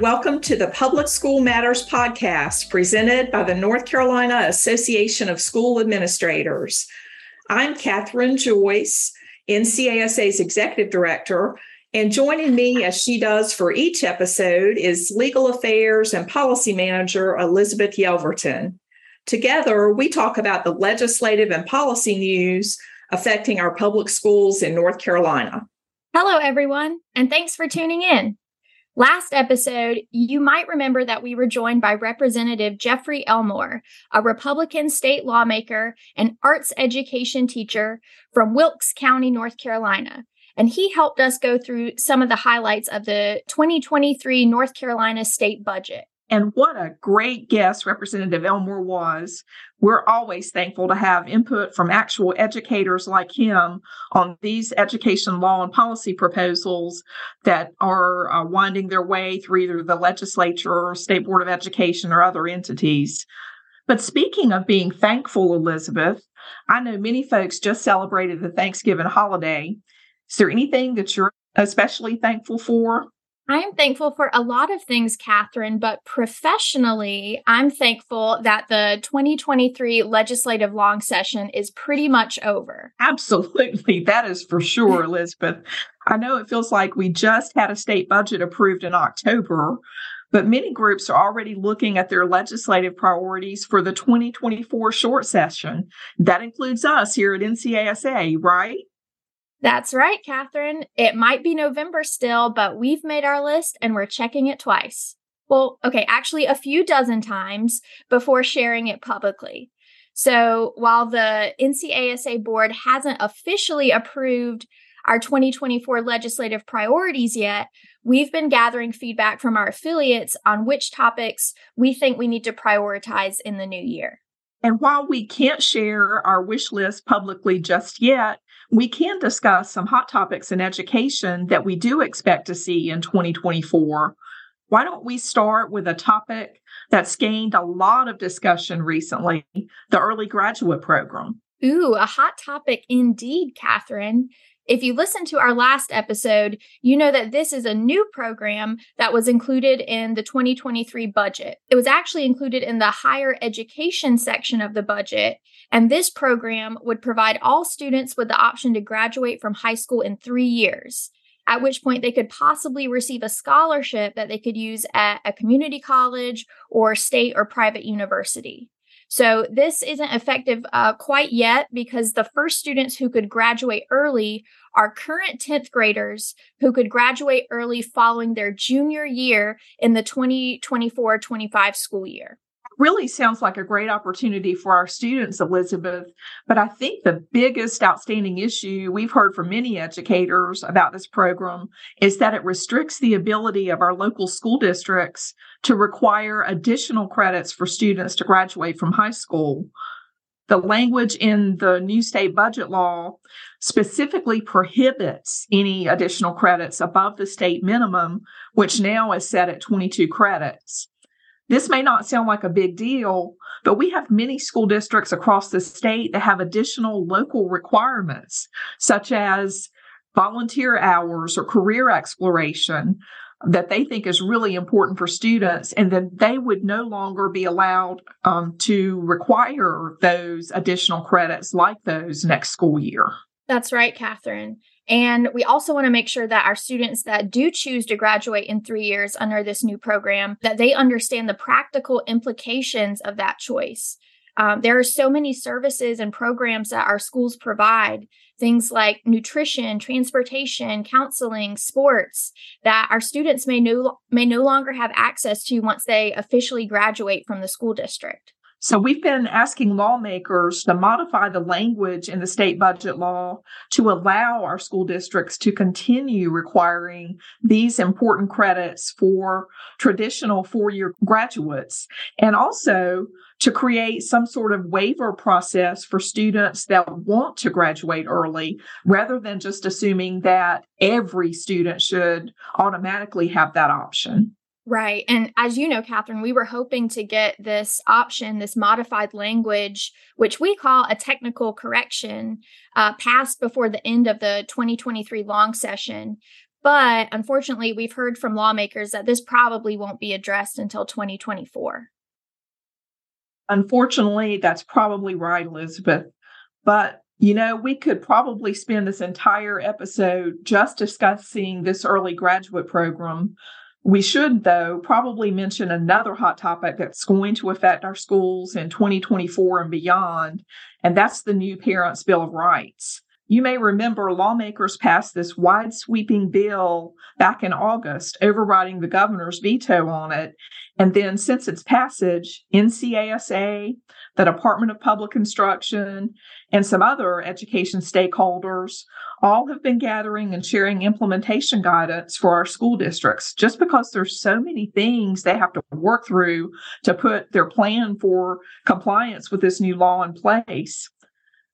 Welcome to the Public School Matters podcast presented by the North Carolina Association of School Administrators. I'm Catherine Joyce, NCASA's Executive Director, and joining me as she does for each episode is Legal Affairs and Policy Manager Elizabeth Yelverton. Together, we talk about the legislative and policy news affecting our public schools in North Carolina. Hello, everyone, and thanks for tuning in. Last episode, you might remember that we were joined by Representative Jeffrey Elmore, a Republican state lawmaker and arts education teacher from Wilkes County, North Carolina. And he helped us go through some of the highlights of the 2023 North Carolina state budget. And what a great guest Representative Elmore was. We're always thankful to have input from actual educators like him on these education law and policy proposals that are uh, winding their way through either the legislature or State Board of Education or other entities. But speaking of being thankful, Elizabeth, I know many folks just celebrated the Thanksgiving holiday. Is there anything that you're especially thankful for? I am thankful for a lot of things, Catherine, but professionally, I'm thankful that the 2023 legislative long session is pretty much over. Absolutely. That is for sure, Elizabeth. I know it feels like we just had a state budget approved in October, but many groups are already looking at their legislative priorities for the 2024 short session. That includes us here at NCASA, right? That's right, Catherine. It might be November still, but we've made our list and we're checking it twice. Well, okay, actually, a few dozen times before sharing it publicly. So while the NCASA board hasn't officially approved our 2024 legislative priorities yet, we've been gathering feedback from our affiliates on which topics we think we need to prioritize in the new year. And while we can't share our wish list publicly just yet, we can discuss some hot topics in education that we do expect to see in 2024. Why don't we start with a topic that's gained a lot of discussion recently the early graduate program? Ooh, a hot topic indeed, Catherine. If you listen to our last episode, you know that this is a new program that was included in the 2023 budget. It was actually included in the higher education section of the budget. And this program would provide all students with the option to graduate from high school in three years at which point they could possibly receive a scholarship that they could use at a community college or state or private university. So this isn't effective uh, quite yet because the first students who could graduate early are current 10th graders who could graduate early following their junior year in the 2024 25 school year really sounds like a great opportunity for our students, Elizabeth. But I think the biggest outstanding issue we've heard from many educators about this program is that it restricts the ability of our local school districts to require additional credits for students to graduate from high school. The language in the new state budget law specifically prohibits any additional credits above the state minimum, which now is set at 22 credits. This may not sound like a big deal, but we have many school districts across the state that have additional local requirements, such as volunteer hours or career exploration that they think is really important for students, and then they would no longer be allowed um, to require those additional credits like those next school year. That's right, Catherine. And we also want to make sure that our students that do choose to graduate in three years under this new program, that they understand the practical implications of that choice. Um, there are so many services and programs that our schools provide, things like nutrition, transportation, counseling, sports, that our students may no, may no longer have access to once they officially graduate from the school district. So we've been asking lawmakers to modify the language in the state budget law to allow our school districts to continue requiring these important credits for traditional four year graduates and also to create some sort of waiver process for students that want to graduate early rather than just assuming that every student should automatically have that option. Right. And as you know, Catherine, we were hoping to get this option, this modified language, which we call a technical correction, uh, passed before the end of the 2023 long session. But unfortunately, we've heard from lawmakers that this probably won't be addressed until 2024. Unfortunately, that's probably right, Elizabeth. But, you know, we could probably spend this entire episode just discussing this early graduate program. We should, though, probably mention another hot topic that's going to affect our schools in 2024 and beyond, and that's the new Parents' Bill of Rights. You may remember lawmakers passed this wide sweeping bill back in August, overriding the governor's veto on it. And then, since its passage, NCASA, the Department of Public Instruction, and some other education stakeholders all have been gathering and sharing implementation guidance for our school districts just because there's so many things they have to work through to put their plan for compliance with this new law in place.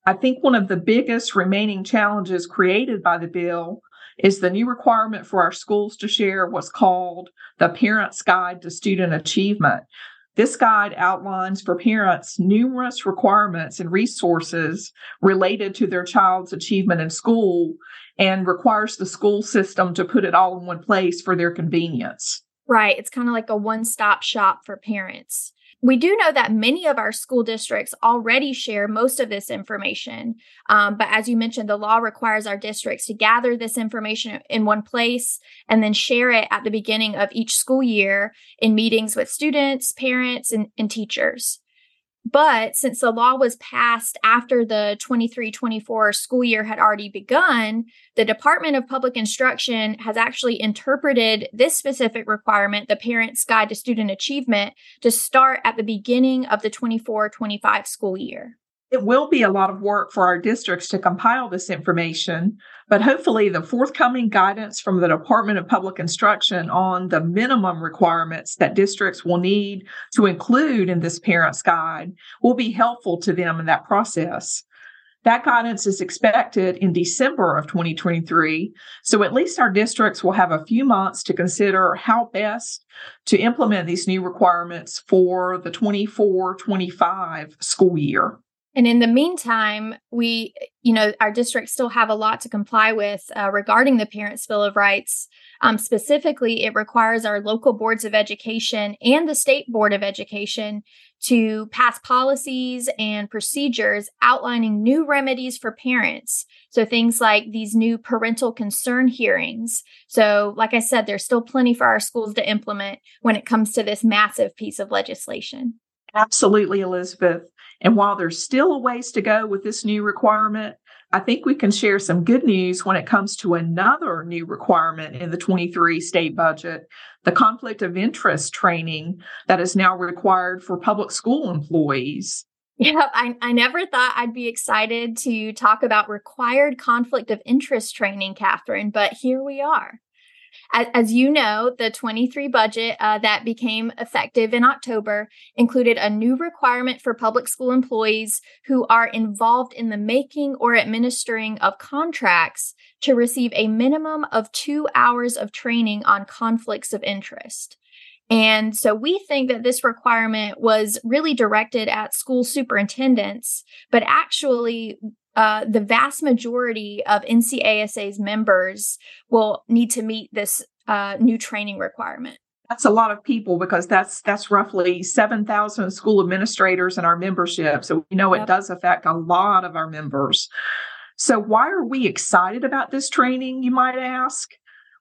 I think one of the biggest remaining challenges created by the bill is the new requirement for our schools to share what's called the Parent's Guide to Student Achievement. This guide outlines for parents numerous requirements and resources related to their child's achievement in school and requires the school system to put it all in one place for their convenience. Right. It's kind of like a one stop shop for parents. We do know that many of our school districts already share most of this information. Um, but as you mentioned, the law requires our districts to gather this information in one place and then share it at the beginning of each school year in meetings with students, parents, and, and teachers. But since the law was passed after the 23 24 school year had already begun, the Department of Public Instruction has actually interpreted this specific requirement, the Parent's Guide to Student Achievement, to start at the beginning of the 24 25 school year. It will be a lot of work for our districts to compile this information, but hopefully, the forthcoming guidance from the Department of Public Instruction on the minimum requirements that districts will need to include in this parent's guide will be helpful to them in that process. That guidance is expected in December of 2023. So at least our districts will have a few months to consider how best to implement these new requirements for the 24 25 school year. And in the meantime, we, you know, our districts still have a lot to comply with uh, regarding the Parents' Bill of Rights. Um, specifically, it requires our local boards of education and the state board of education to pass policies and procedures outlining new remedies for parents. So things like these new parental concern hearings. So, like I said, there's still plenty for our schools to implement when it comes to this massive piece of legislation. Absolutely, Elizabeth. And while there's still a ways to go with this new requirement, I think we can share some good news when it comes to another new requirement in the 23 state budget the conflict of interest training that is now required for public school employees. Yeah, I, I never thought I'd be excited to talk about required conflict of interest training, Catherine, but here we are. As, as you know, the 23 budget uh, that became effective in October included a new requirement for public school employees who are involved in the making or administering of contracts to receive a minimum of two hours of training on conflicts of interest. And so we think that this requirement was really directed at school superintendents, but actually uh, the vast majority of NCASA's members will need to meet this uh, new training requirement. That's a lot of people because that's that's roughly seven thousand school administrators in our membership. So we know yep. it does affect a lot of our members. So why are we excited about this training? You might ask.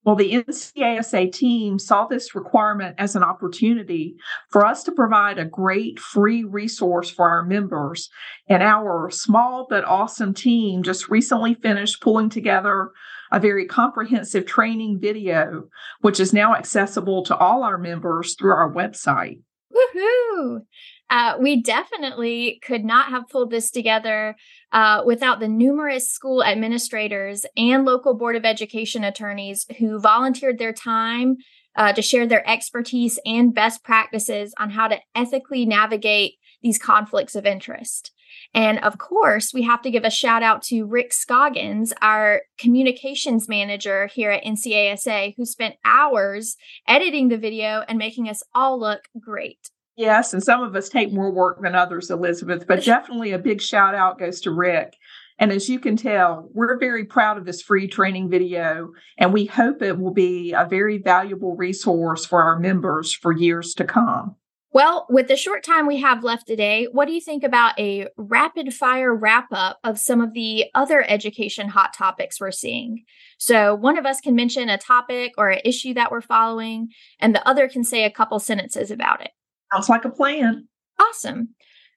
Well, the NCASA team saw this requirement as an opportunity for us to provide a great free resource for our members. And our small but awesome team just recently finished pulling together a very comprehensive training video, which is now accessible to all our members through our website. Woohoo! Uh, we definitely could not have pulled this together uh, without the numerous school administrators and local board of education attorneys who volunteered their time uh, to share their expertise and best practices on how to ethically navigate these conflicts of interest. And of course, we have to give a shout out to Rick Scoggins, our communications manager here at NCASA, who spent hours editing the video and making us all look great. Yes, and some of us take more work than others, Elizabeth, but definitely a big shout out goes to Rick. And as you can tell, we're very proud of this free training video, and we hope it will be a very valuable resource for our members for years to come. Well, with the short time we have left today, what do you think about a rapid fire wrap up of some of the other education hot topics we're seeing? So, one of us can mention a topic or an issue that we're following, and the other can say a couple sentences about it. Sounds like a plan. Awesome.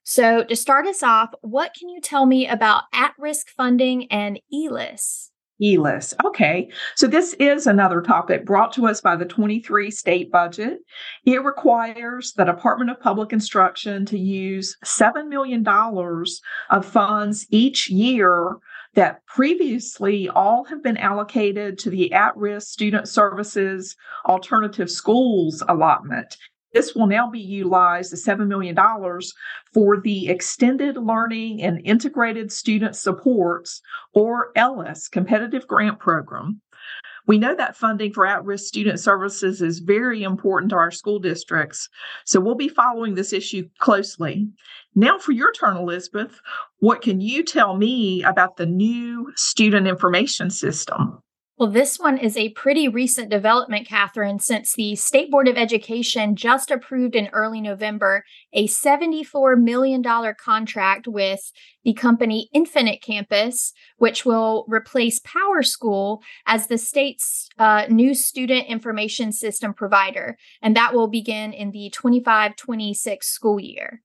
So, to start us off, what can you tell me about at risk funding and ELIS? ELIS. Okay. So this is another topic brought to us by the 23 state budget. It requires the Department of Public Instruction to use $7 million of funds each year that previously all have been allocated to the at risk student services alternative schools allotment. This will now be utilized, the $7 million, for the Extended Learning and Integrated Student Supports, or ELIS, competitive grant program. We know that funding for at risk student services is very important to our school districts, so we'll be following this issue closely. Now, for your turn, Elizabeth, what can you tell me about the new student information system? Well, this one is a pretty recent development, Catherine, since the State Board of Education just approved in early November a $74 million contract with the company Infinite Campus, which will replace PowerSchool as the state's uh, new student information system provider. And that will begin in the 25 26 school year.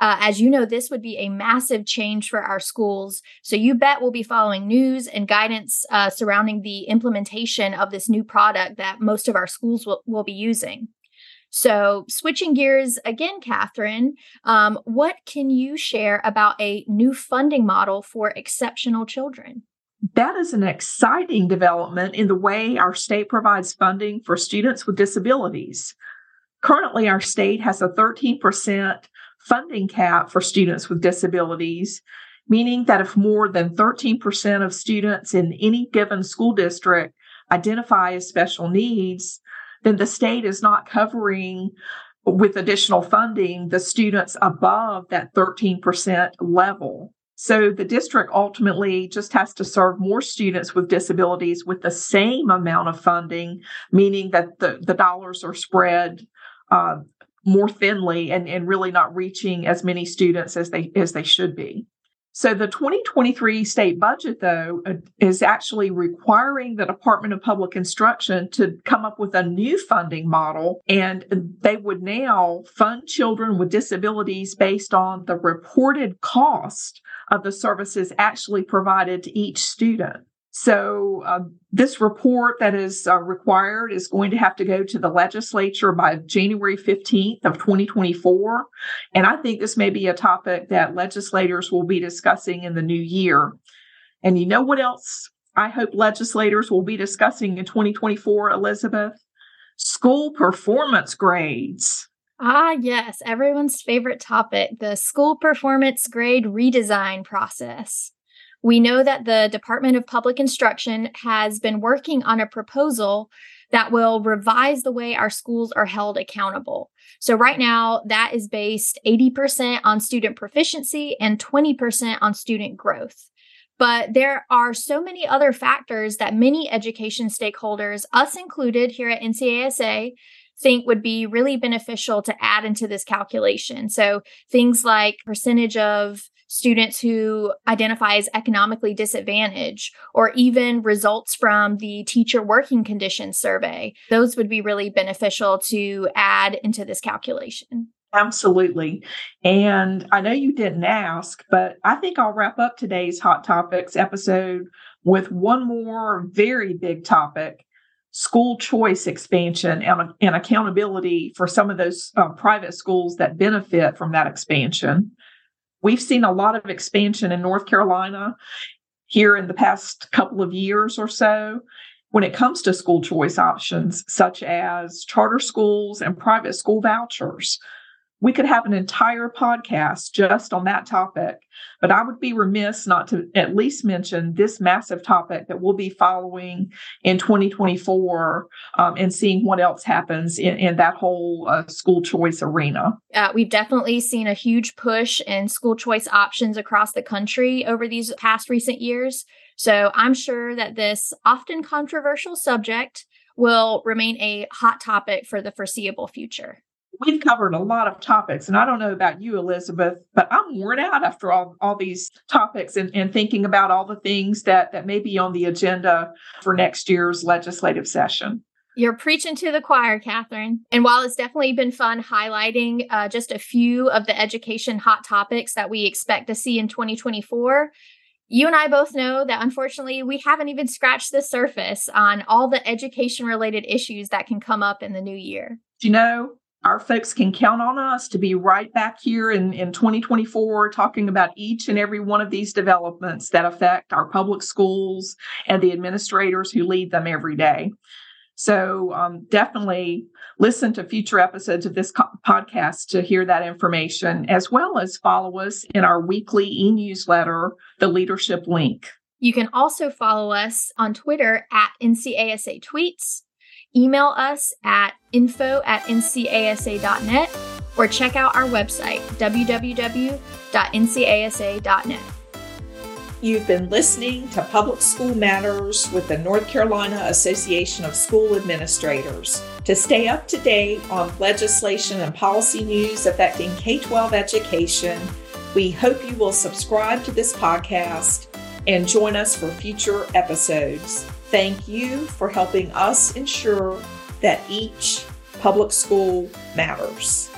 Uh, as you know, this would be a massive change for our schools. So you bet we'll be following news and guidance uh, surrounding the implementation of this new product that most of our schools will, will be using. So, switching gears again, Catherine, um, what can you share about a new funding model for exceptional children? That is an exciting development in the way our state provides funding for students with disabilities. Currently, our state has a 13% funding cap for students with disabilities, meaning that if more than 13% of students in any given school district identify as special needs, then the state is not covering with additional funding the students above that 13% level. So the district ultimately just has to serve more students with disabilities with the same amount of funding, meaning that the, the dollars are spread uh, more thinly and, and really not reaching as many students as they as they should be. So the 2023 state budget, though, uh, is actually requiring the Department of Public Instruction to come up with a new funding model. And they would now fund children with disabilities based on the reported cost of the services actually provided to each student. So, uh, this report that is uh, required is going to have to go to the legislature by January 15th of 2024. And I think this may be a topic that legislators will be discussing in the new year. And you know what else I hope legislators will be discussing in 2024, Elizabeth? School performance grades. Ah, yes, everyone's favorite topic the school performance grade redesign process. We know that the Department of Public Instruction has been working on a proposal that will revise the way our schools are held accountable. So, right now, that is based 80% on student proficiency and 20% on student growth. But there are so many other factors that many education stakeholders, us included here at NCASA, think would be really beneficial to add into this calculation. So, things like percentage of students who identify as economically disadvantaged, or even results from the teacher working conditions survey. Those would be really beneficial to add into this calculation. Absolutely. And I know you didn't ask, but I think I'll wrap up today's Hot Topics episode with one more very big topic school choice expansion and, and accountability for some of those uh, private schools that benefit from that expansion. We've seen a lot of expansion in North Carolina here in the past couple of years or so when it comes to school choice options, such as charter schools and private school vouchers. We could have an entire podcast just on that topic. But I would be remiss not to at least mention this massive topic that we'll be following in 2024 um, and seeing what else happens in, in that whole uh, school choice arena. Uh, we've definitely seen a huge push in school choice options across the country over these past recent years. So I'm sure that this often controversial subject will remain a hot topic for the foreseeable future we've covered a lot of topics and i don't know about you elizabeth but i'm worn out after all, all these topics and, and thinking about all the things that that may be on the agenda for next year's legislative session you're preaching to the choir, Catherine. And while it's definitely been fun highlighting uh, just a few of the education hot topics that we expect to see in 2024, you and I both know that unfortunately we haven't even scratched the surface on all the education related issues that can come up in the new year. You know, our folks can count on us to be right back here in, in 2024 talking about each and every one of these developments that affect our public schools and the administrators who lead them every day. So um, definitely listen to future episodes of this co- podcast to hear that information, as well as follow us in our weekly e newsletter, The Leadership Link. You can also follow us on Twitter at NCASA Tweets email us at info at ncasa.net or check out our website, www.ncasa.net. You've been listening to Public School Matters with the North Carolina Association of School Administrators. To stay up to date on legislation and policy news affecting K 12 education, we hope you will subscribe to this podcast and join us for future episodes. Thank you for helping us ensure that each public school matters.